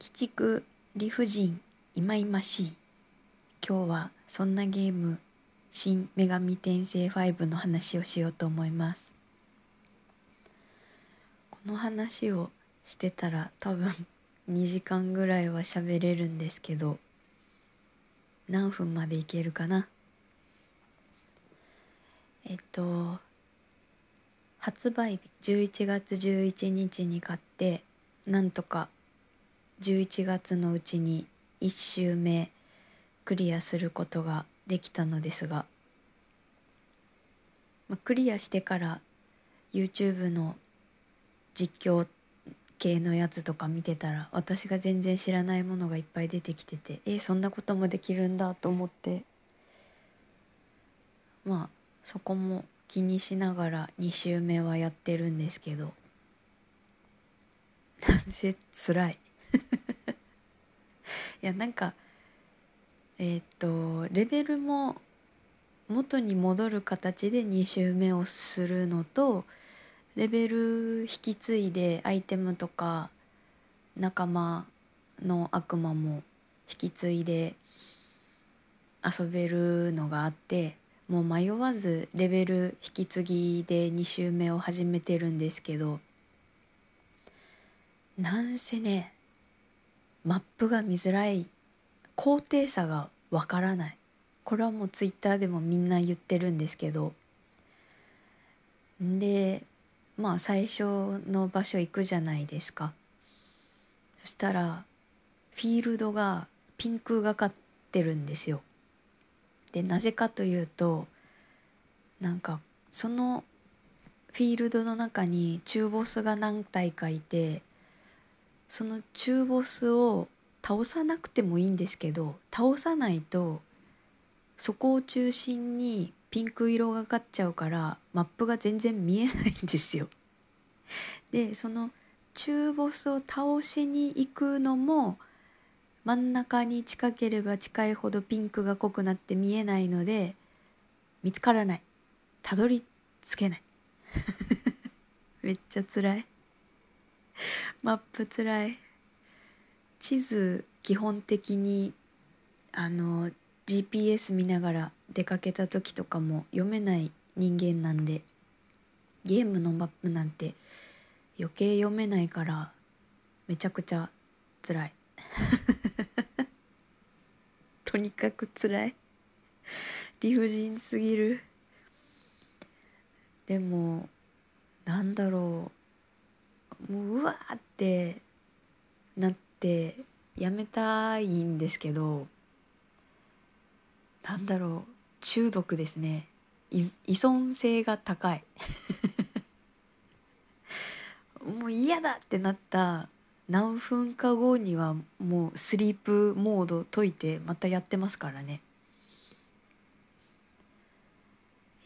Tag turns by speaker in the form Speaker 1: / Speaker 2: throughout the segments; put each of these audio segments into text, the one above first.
Speaker 1: 鬼畜理不尽いまいましい。今日はそんなゲーム「新女神転生5」の話をしようと思います。この話をしてたら多分 2時間ぐらいは喋れるんですけど何分までいけるかな？えっと発売日11月11日に買ってなんとか11月のうちに1周目クリアすることができたのですが、まあ、クリアしてから YouTube の実況系のやつとか見てたら私が全然知らないものがいっぱい出てきててえそんなこともできるんだと思ってまあそこも気にしながら2周目はやってるんですけど なんせ辛い。いやなんかえー、っとレベルも元に戻る形で2周目をするのとレベル引き継いでアイテムとか仲間の悪魔も引き継いで遊べるのがあってもう迷わずレベル引き継ぎで2周目を始めてるんですけどなんせねマップが見づらい高低差がわからない。これはもうツイッターでもみんな言ってるんですけど。でまあ最初の場所行くじゃないですか。そしたらフィールドがピンクがかってるんですよ。でなぜかというとなんかそのフィールドの中に中ボスが何体かいてその中ボスを倒さなくてもいいんですけど倒さないとそこを中心にピンク色がかっちゃうからマップが全然見えないんですよ。でその中ボスを倒しに行くのも真ん中に近ければ近いほどピンクが濃くなって見えないので見つからない。たどり着けない。めっちゃ辛い。マップつらい。地図基本的にあの GPS 見ながら出かけた時とかも読めない人間なんでゲームのマップなんて余計読めないからめちゃくちゃ辛い。とにかく辛い。理不尽すぎる。でもなんだろう。もううわーってなってやめたいんですけどなんだろう中毒ですね。依存性が高い。もう嫌だってなった何分か後にはもうスリープモード解いてまたやってますからね。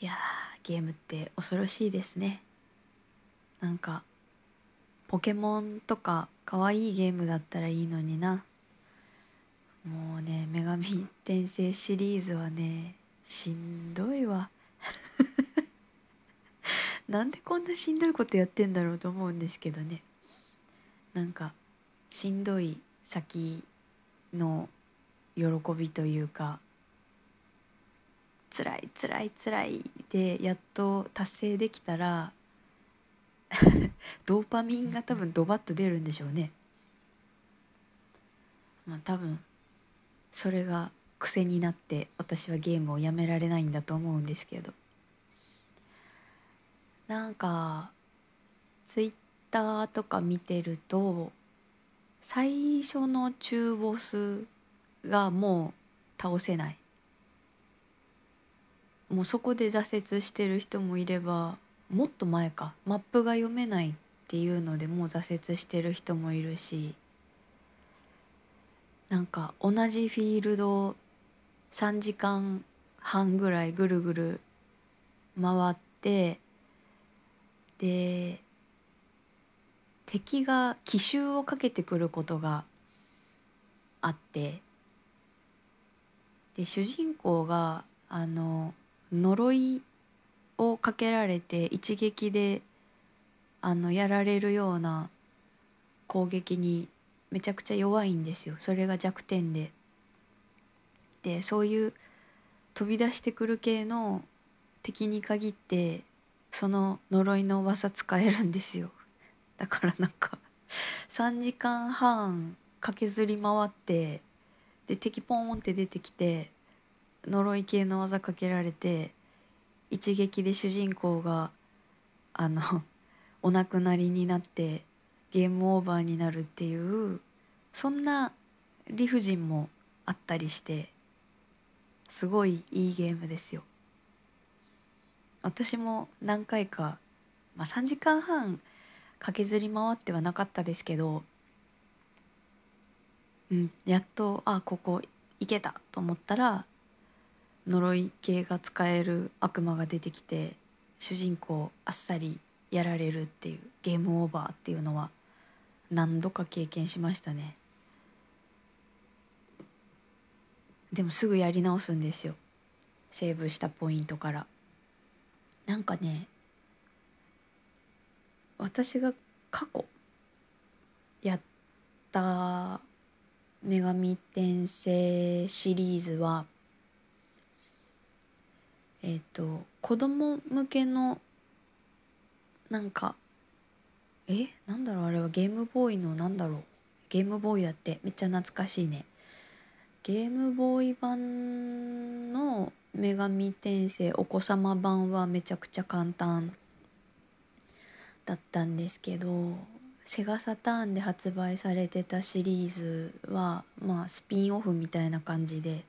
Speaker 1: いやゲームって恐ろしいですね。なんかポケモンとか可愛いゲームだったらいいのにな。もうね女神転生シリーズはねしんどいわ。なんでこんなしんどいことやってんだろうと思うんですけどね。なんかしんどい先の喜びというか辛い辛い辛いでやっと達成できたら ドーパミンが多分ドバッと出るんでしょうね。まあ多分それが癖になって私はゲームをやめられないんだと思うんですけどなんかツイッターとか見てると最初の中ボスがもう倒せないもうそこで挫折してる人もいればもっと前か。マップが読めないっていうのでもう挫折してる人もいるし。なんか同じフィールド3時間半ぐらいぐるぐる回ってで敵が奇襲をかけてくることがあってで主人公があの呪いをかけられて一撃であのやられるような攻撃にめちゃくちゃ弱いんですよそれが弱点で。でそういう飛び出してくる系の敵に限ってその呪いの技使えるんですよ だからなんか3時間半駆けずり回ってで敵ポーンって出てきて呪い系の技かけられて一撃で主人公があの お亡くなりになってゲームオーバーになるっていうそんな理不尽もあったりしてすごいいいゲームですよ。私も何回か、まあ、3時間半駆けずり回ってはなかったですけど、うん、やっとあここ行けたと思ったら呪い系が使える悪魔が出てきて主人公あっさりやられるっていうゲームオーバーっていうのは何度か経験しましたね。でもすぐやり直すんですよ。セーブしたポイントから。なんかね私が過去やった「女神転生」シリーズはえっ、ー、と子供向けのなんかえ？なんだろう？あれはゲームボーイのなんだろう？ゲームボーイだって。めっちゃ懐かしいね。ゲームボーイ版の「女神転生」お子様版はめちゃくちゃ簡単だったんですけどセガサターンで発売されてたシリーズはまあスピンオフみたいな感じで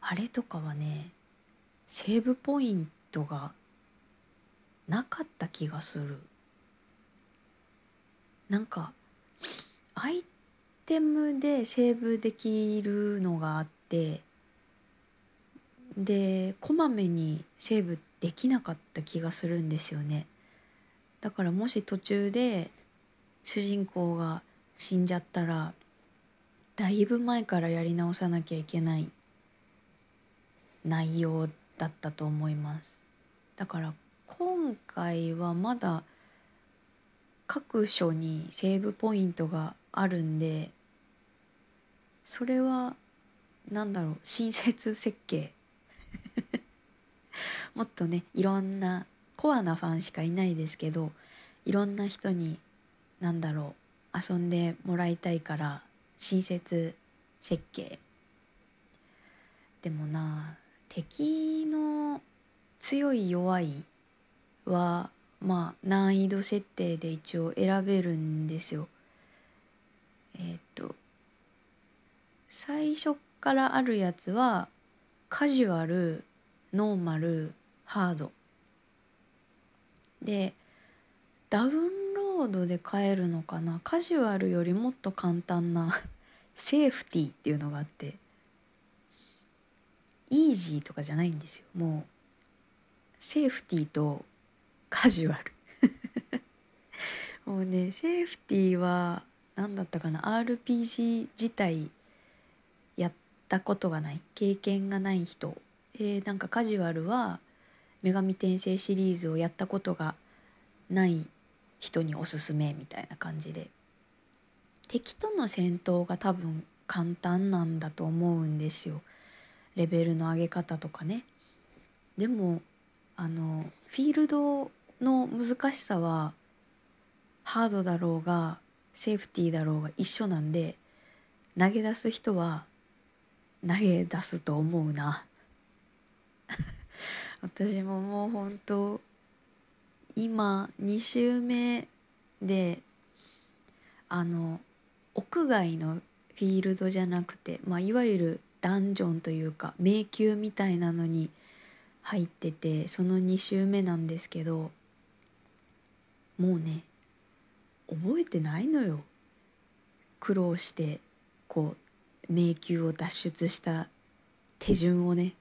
Speaker 1: あれとかはねセーブポイントがなかった気がする。なんかアイテムでセーブできるのがあってでこまめにセーブできなかった気がするんですよね。だからもし途中で主人公が死んじゃったらだいぶ前からやり直さなきゃいけない内容だったと思います。だから今回はまだ各所にセーブポイントがあるんでそれは何だろう親切設計。もっとねいろんなコアなファンしかいないですけどいろんな人に何だろう遊んでもらいたいから親切設計。でもな敵の強い弱いはまあ難易度設定で一応選べるんですよ。えっ、と最初からあるやつはカジュアルノーマルハード。でダウンロードで買えるのかな？カジュアルよりもっと簡単なセーフティーっていうのがあって。イージーとかじゃないんですよ。もうセーフティーとカジュアル。もうねセーフティーは何だったかな。RPG 自体やったことがない。経験がない人。でなんかカジュアルは「女神転生」シリーズをやったことがない人におすすめみたいな感じで。敵との戦闘が多分簡単なんだと思うんですよ。レベルの上げ方とかね。でもあのフィールドの難しさはハードだろうがセーフティーだろうが一緒なんで投げ出す人は投げ出すと思うな。私ももう本当今2週目であの屋外のフィールドじゃなくて、まあ、いわゆるダンジョンというか迷宮みたいなのに入っててその2週目なんですけどもうね覚えてないのよ。苦労してこう迷宮を脱出した手順をね。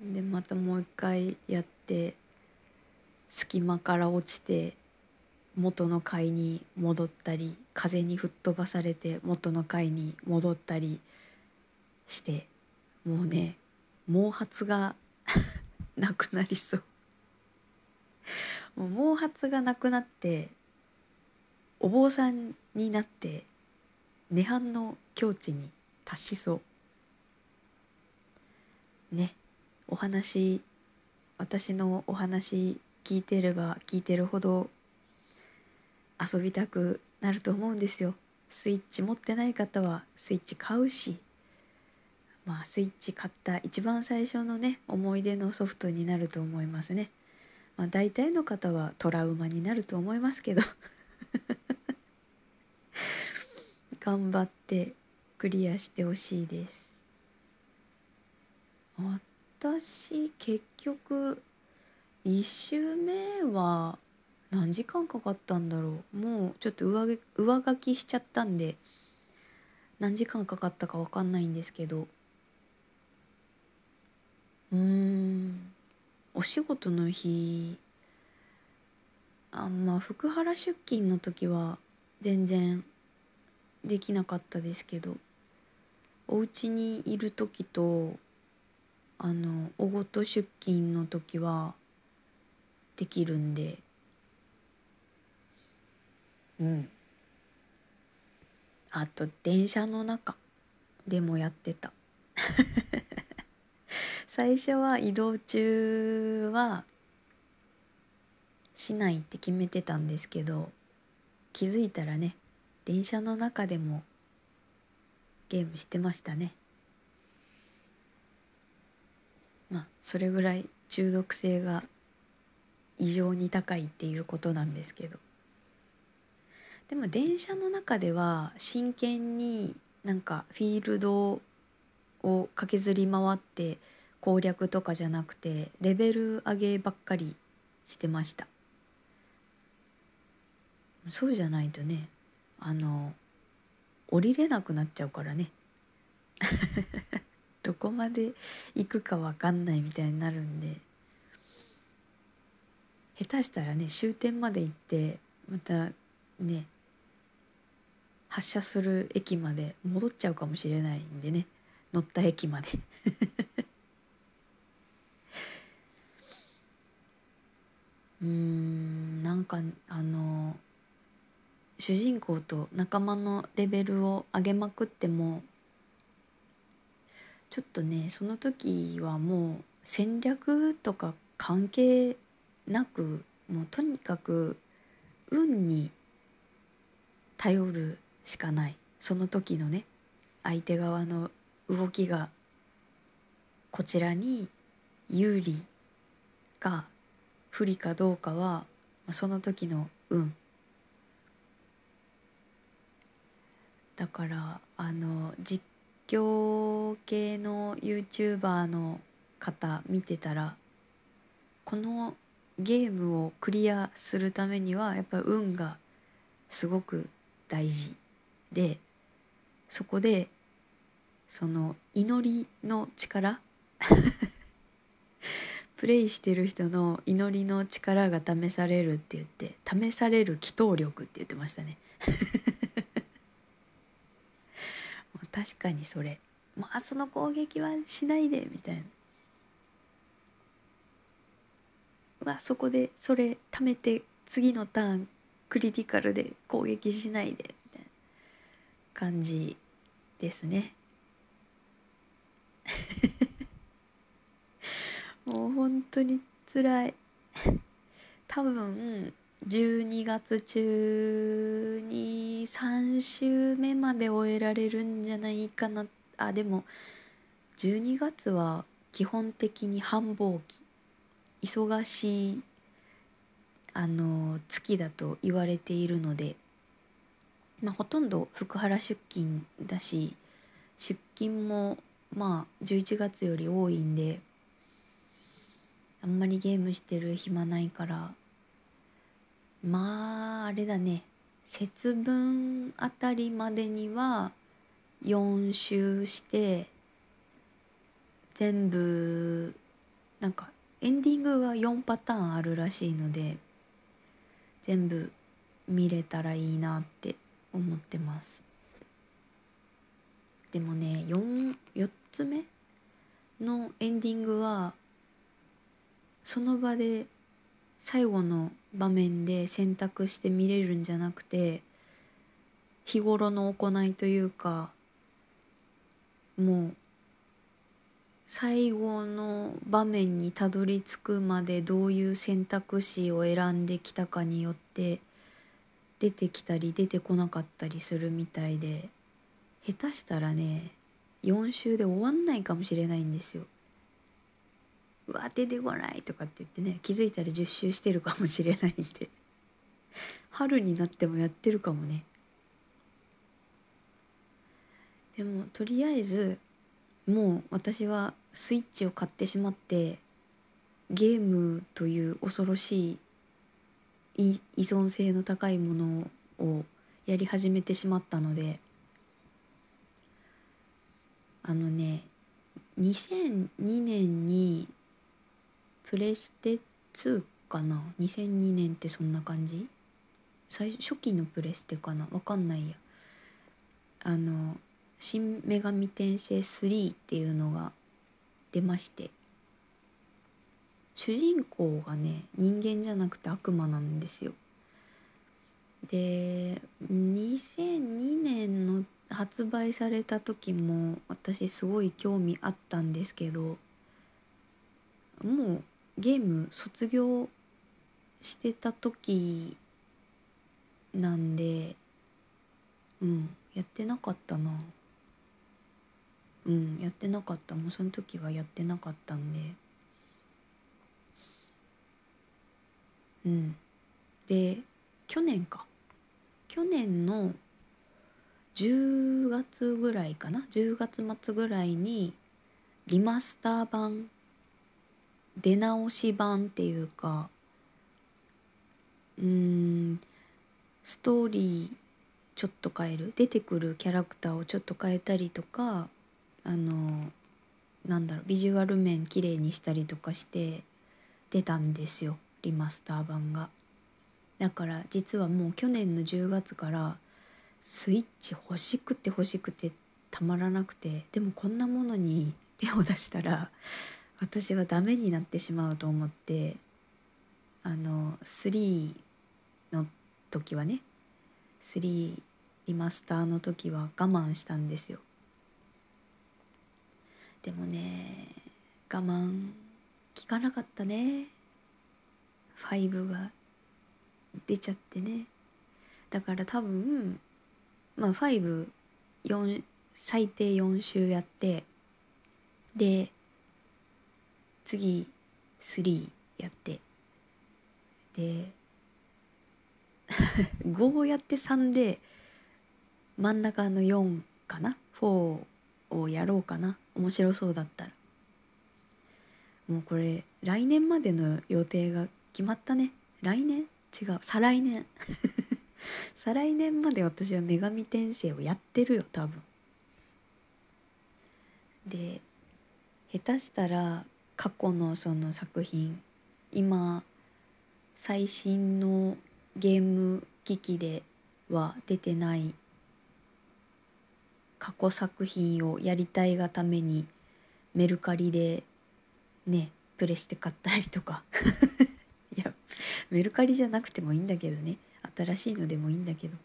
Speaker 1: でまたもう一回やって隙間から落ちて元の階に戻ったり風に吹っ飛ばされて元の階に戻ったりしてもうね毛髪が なくなりそう。もう毛髪がなくなってお坊さんになって涅槃の境地に達しそう。ねお話私のお話聞いてれば聞いてるほど遊びたくなると思うんですよ。スイッチ持ってない方はスイッチ買うしまあスイッチ買った一番最初のね思い出のソフトになると思いますね。まあ大体の方はトラウマになると思いますけど。頑張ってクリアしてほしいです。私結局1周目は何時間かかったんだろう。もうちょっと上上書きしちゃったんで何時間かかったか分かんないんですけど。うーん。お仕事の日あんまあ福原出勤の時は全然できなかったですけどお家にいる時とあのおごと出勤の時はできるんで。うん。あと電車の中。でもやってた。最初は移動中はしないって決めてたんですけど気づいたらね電車の中でもゲームしてましたね。まあそれぐらい中毒性が異常に高いっていうことなんですけど。でも電車の中では真剣になんかフィールドを駆けずり回って攻略とかじゃなくてレベル上げばっかりしてました。そうじゃないとねあの降りれなくなっちゃうからね。どこまで行くか分かんないみたいになるんで。下手したらね終点まで行ってまたね発車する駅まで戻っちゃうかもしれないんでね。乗った駅まで。うんなんかあの主人公と仲間のレベルを上げまくってもちょっとねその時はもう戦略とか関係なくもうとにかく運に頼るしかない。その時のね相手側の動きがこちらに有利か不利かどうかはその時の運。だからあの実況系の YouTuber の方見てたらこのゲームをクリアするためにはやっぱ運がすごく大事。でそこでその祈りの力 プレイしてる人の祈りの力が試されるって言って試される祈祷力って言ってましたね。確かにそれ。まあその攻撃はしないでみたいな。うわそこでそれ貯めて次のターンクリティカルで攻撃しないで。感じですね。もう本当につらい。多分12月中に3週目まで終えられるんじゃないかな。あでも12月は基本的に繁忙期。忙しいあの月だと言われているので、まあ、ほとんど福原出勤だし出勤もまあ11月より多いんであんまりゲームしてる暇ないからまああれだね節分あたりまでには4周して全部なんかエンディングが4パターンあるらしいので全部見れたらいいなって思ってます。でもね 4, 4つ目のエンディングはその場で最後の場面で選択して見れるんじゃなくて日頃の行いというかもう最後の場面にたどり着くまでどういう選択肢を選んできたかによって出てきたり出てこなかったりするみたいで下手したらね4週で終わんないかもしれないんですよ。うわ出てこないとかって言ってね気づいたら10周してるかもしれないんで春になってもやってるかもねでもとりあえずもう私はスイッチを買ってしまってゲームという恐ろしい依存性の高いものをやり始めてしまったのであのね2002年にプレステ2かな？2002年ってそんな感じ？最初期のプレステかな？わかんないや。あの「新女神転生3」っていうのが出まして。主人公がね人間じゃなくて悪魔なんですよ。で2002年の発売された時も私すごい興味あったんですけどもうゲーム卒業してた時なんでうんやってなかったな。うんやってなかった。もうその時はやってなかったんで。うん。で去年か。去年の10月ぐらいかな？10月末ぐらいにリマスター版出直し版っていうかうんストーリーちょっと変える？出てくるキャラクターをちょっと変えたりとかあのなんだろうビジュアル面綺麗にしたりとかして出たんですよ。リマスター版が。だから実はもう去年の10月からスイッチ欲しくて欲しくてたまらなくてでもこんなものに手を出したら私はダメになってしまうと思ってあの3の時はね3リマスターの時は我慢したんですよでもね我慢効かなかったね5が出ちゃってね。だから多分まあ54最低4週やってで次3やってで 5やって3で真ん中の4かな？4をやろうかな？面白そうだったら。もうこれ来年までの予定が決まったね。来年？違う。再来年。再来年まで私は女神転生をやってるよ多分。で下手したら過去のその作品今最新のゲーム機器では出てない過去作品をやりたいがためにメルカリでねプレステ買ったりとか。メルカリじゃなくてもいいんだけどね。新しいのでもいいんだけど。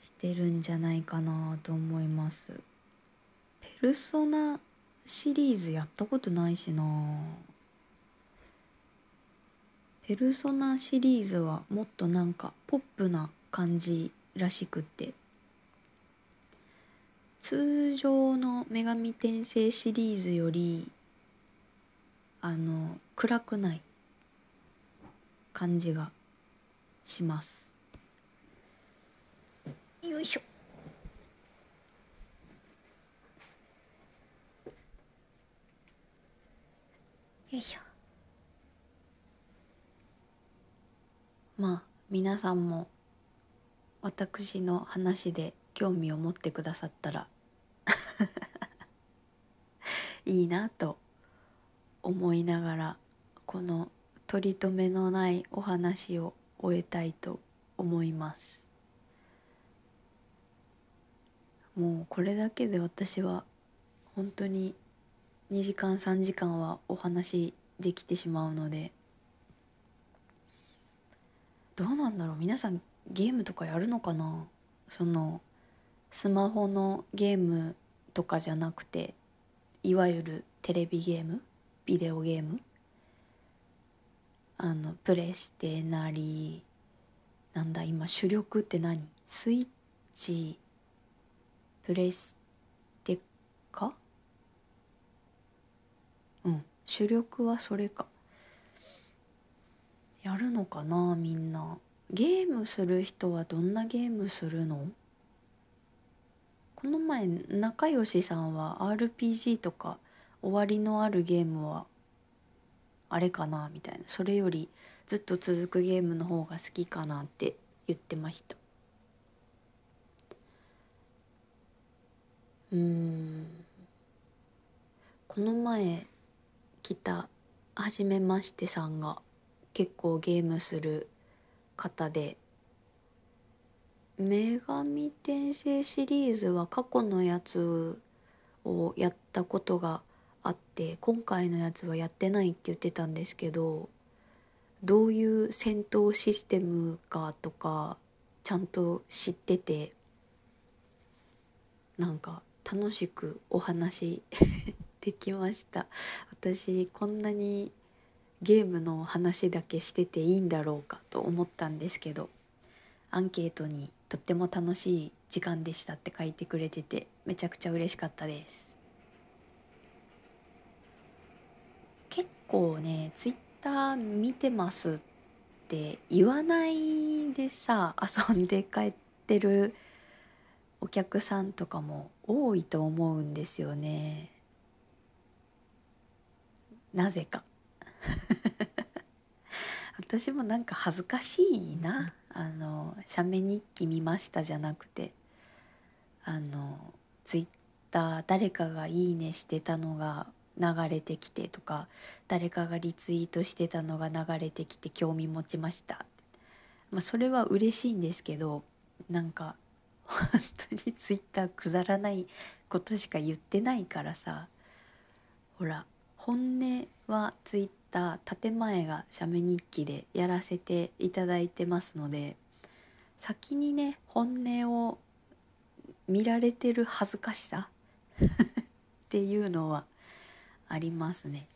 Speaker 1: してるんじゃないかなと思います。ペルソナシリーズやったことないしな。ペルソナシリーズはもっとなんかポップな感じらしくって。通常の女神転生シリーズよりあの暗くない。感じがします。よいしょ。よいしょ。まあ皆さんも私の話で興味を持ってくださったら いいなと思いながらこの取り留めのないお話を終えたいと思います。もうこれだけで私は本当に2時間3時間はお話できてしまうので。どうなんだろう。皆さんゲームとかやるのかな。そのスマホのゲームとかじゃなくていわゆるテレビゲーム？ビデオゲーム？あのプレステなりなんだ今主力って何？スイッチプレステか？うん主力はそれか。やるのかなみんな。ゲームする人はどんなゲームするの？この前仲良しさんは RPG とか終わりのあるゲームはあれかなみたいな。それよりずっと続くゲームの方が好きかなって言ってました。うん。この前来た初めましてさんが結構ゲームする方で「女神転生」シリーズは過去のやつをやったことがあって今回のやつはやってないって言ってたんですけどどういう戦闘システムかとかちゃんと知っててなんか楽しくお話 できました。私こんなにゲームの話だけしてていいんだろうかと思ったんですけどアンケートにとっても楽しい時間でしたって書いてくれててめちゃくちゃ嬉しかったです結構ねツイッター見てますって言わないでさ遊んで帰ってるお客さんとかも多いと思うんですよね。なぜか。私もなんか恥ずかしいな。あの「写メ日記見ました」じゃなくて。あのツイッター誰かが「いいね」してたのが流れてきてとか誰かがリツイートしてたのが流れてきて興味持ちました。まあそれは嬉しいんですけどなんか本当にツイッターくだらないことしか言ってないからさほら本音はツイッター建前が写メ日記でやらせていただいてますので先にね本音を見られてる恥ずかしさ っていうのはありますね。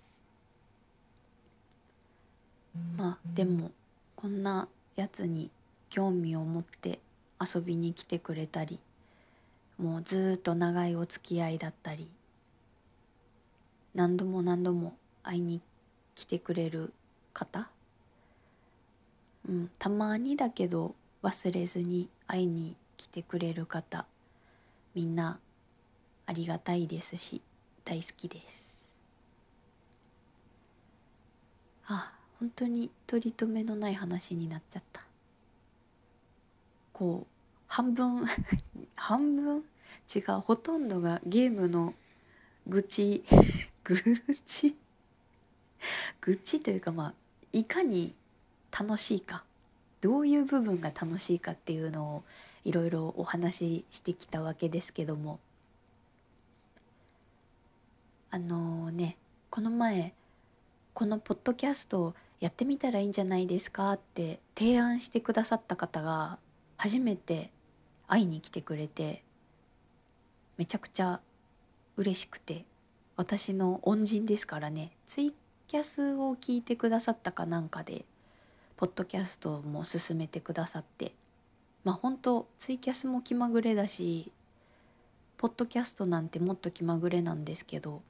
Speaker 1: まあでもこんなやつに興味を持って遊びに来てくれたりもうずっと長いお付き合いだったり何度も何度も会いに来てくれる方、うん、たまにだけど忘れずに会いに来てくれる方みんなありがたいですし大好きですあ本当に取り留めのない話になっちゃった。こう半分 半分？違うほとんどがゲームの愚痴 愚痴？愚痴というかまあいかに楽しいか。どういう部分が楽しいかっていうのをいろいろお話ししてきたわけですけども。あのー、ねこの前このポッドキャストをやってみたらいいんじゃないですかって提案してくださった方が初めて会いに来てくれてめちゃくちゃ嬉しくて私の恩人ですからね。ツイキャスを聞いてくださったかなんかでポッドキャストも勧めてくださってまあ本当ツイキャスも気まぐれだしポッドキャストなんてもっと気まぐれなんですけど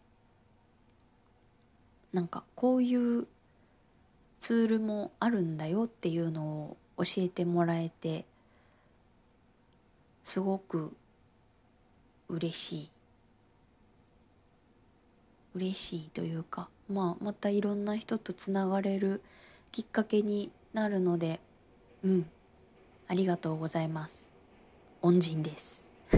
Speaker 1: なんかこういうツールもあるんだよっていうのを教えてもらえてすごく嬉しい。嬉しいというか、まあ、またいろんな人とつながれるきっかけになるのでうんありがとうございます。恩人です。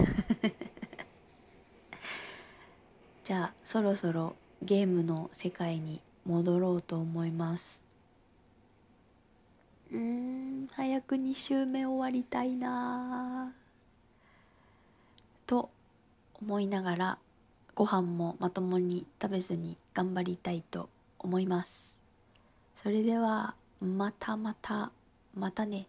Speaker 1: じゃあそろそろゲームの世界に戻ろうと思います。うん早く2週目終わりたいなと思いながらご飯もまともに食べずに頑張りたいと思います。それではまたまたまたね。